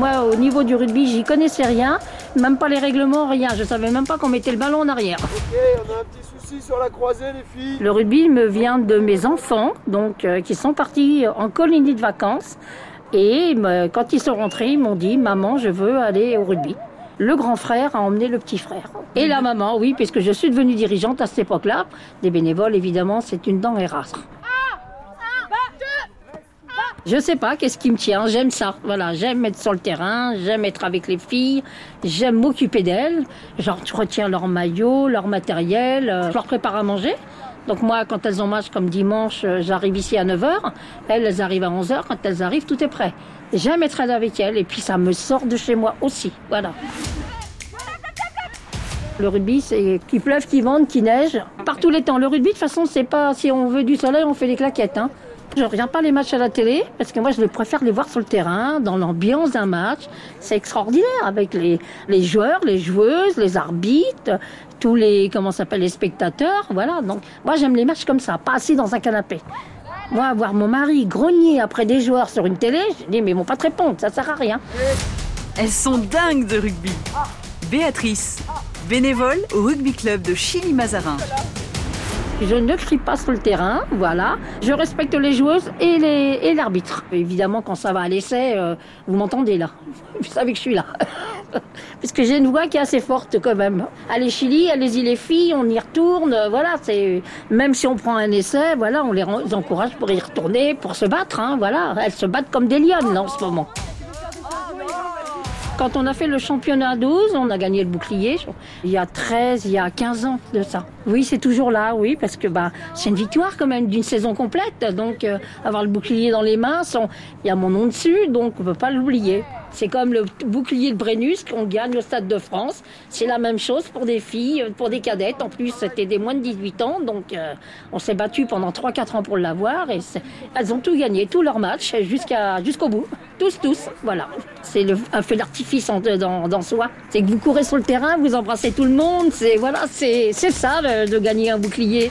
au niveau du rugby, j'y connaissais rien, même pas les règlements, rien. Je savais même pas qu'on mettait le ballon en arrière. Ok, on a un petit souci sur la croisée, les filles. Le rugby me vient de mes enfants, donc euh, qui sont partis en colonie de vacances. Et me- quand ils sont rentrés, ils m'ont dit Maman, je veux aller au rugby. Le grand frère a emmené le petit frère. Et la maman, oui, puisque je suis devenue dirigeante à cette époque-là. Des bénévoles, évidemment, c'est une denrée rare. Je sais pas, qu'est-ce qui me tient, j'aime ça. Voilà, j'aime être sur le terrain, j'aime être avec les filles, j'aime m'occuper d'elles. Genre, je retiens leur maillot, leur matériel, euh, je leur prépare à manger. Donc moi, quand elles ont match comme dimanche, euh, j'arrive ici à 9h. Elles, elles arrivent à 11h. Quand elles arrivent, tout est prêt. J'aime être avec elles et puis ça me sort de chez moi aussi. Voilà. Le rugby, c'est qu'il pleuve, qu'il vente, qu'il neige, par tous les temps. Le rugby, de toute façon, c'est pas si on veut du soleil, on fait des claquettes. Hein. Je regarde pas les matchs à la télé parce que moi, je préfère les voir sur le terrain, dans l'ambiance d'un match. C'est extraordinaire avec les, joueurs, les joueuses, les arbitres, tous les comment s'appelle les spectateurs. Voilà. Donc, moi, j'aime les matchs comme ça, pas assis dans un canapé. Moi, voir mon mari grogner après des joueurs sur une télé, je dis mais ils vont pas te répondre, ça sert à rien. Elles sont dingues de rugby. Béatrice, bénévole au rugby club de Chili-Mazarin. Je ne crie pas sur le terrain, voilà. Je respecte les joueuses et les- et l'arbitre. Évidemment, quand ça va à l'essai, euh, vous m'entendez là. Vous savez que je suis là. Puisque j'ai une voix qui est assez forte quand même. Allez Chili, allez-y les filles, on y retourne. Voilà, c'est même si on prend un essai, voilà, on les encourage pour y retourner, pour se battre. Hein, voilà, elles se battent comme des lionnes là en ce moment. Quand on a fait le championnat à 12, on a gagné le bouclier. Il y a 13, il y a 15 ans de ça. Oui, c'est toujours là, oui, parce que bah, c'est une victoire quand même d'une saison complète. Donc, euh, avoir le bouclier dans les mains, il y a mon nom dessus, donc on peut pas l'oublier. C'est comme le bouclier de Brennus qu'on gagne au Stade de France. C'est la même chose pour des filles, pour des cadettes. En plus, c'était des moins de 18 ans, donc euh, on s'est battu pendant 3-4 ans pour l'avoir. Et elles ont tout gagné, tous leurs matchs, jusqu'au bout. Tous, tous. Voilà. C'est un feu d'artifice dans, soi. C'est que vous courez sur le terrain, vous embrassez tout le monde. C'est voilà, c'est ça de gagner un bouclier.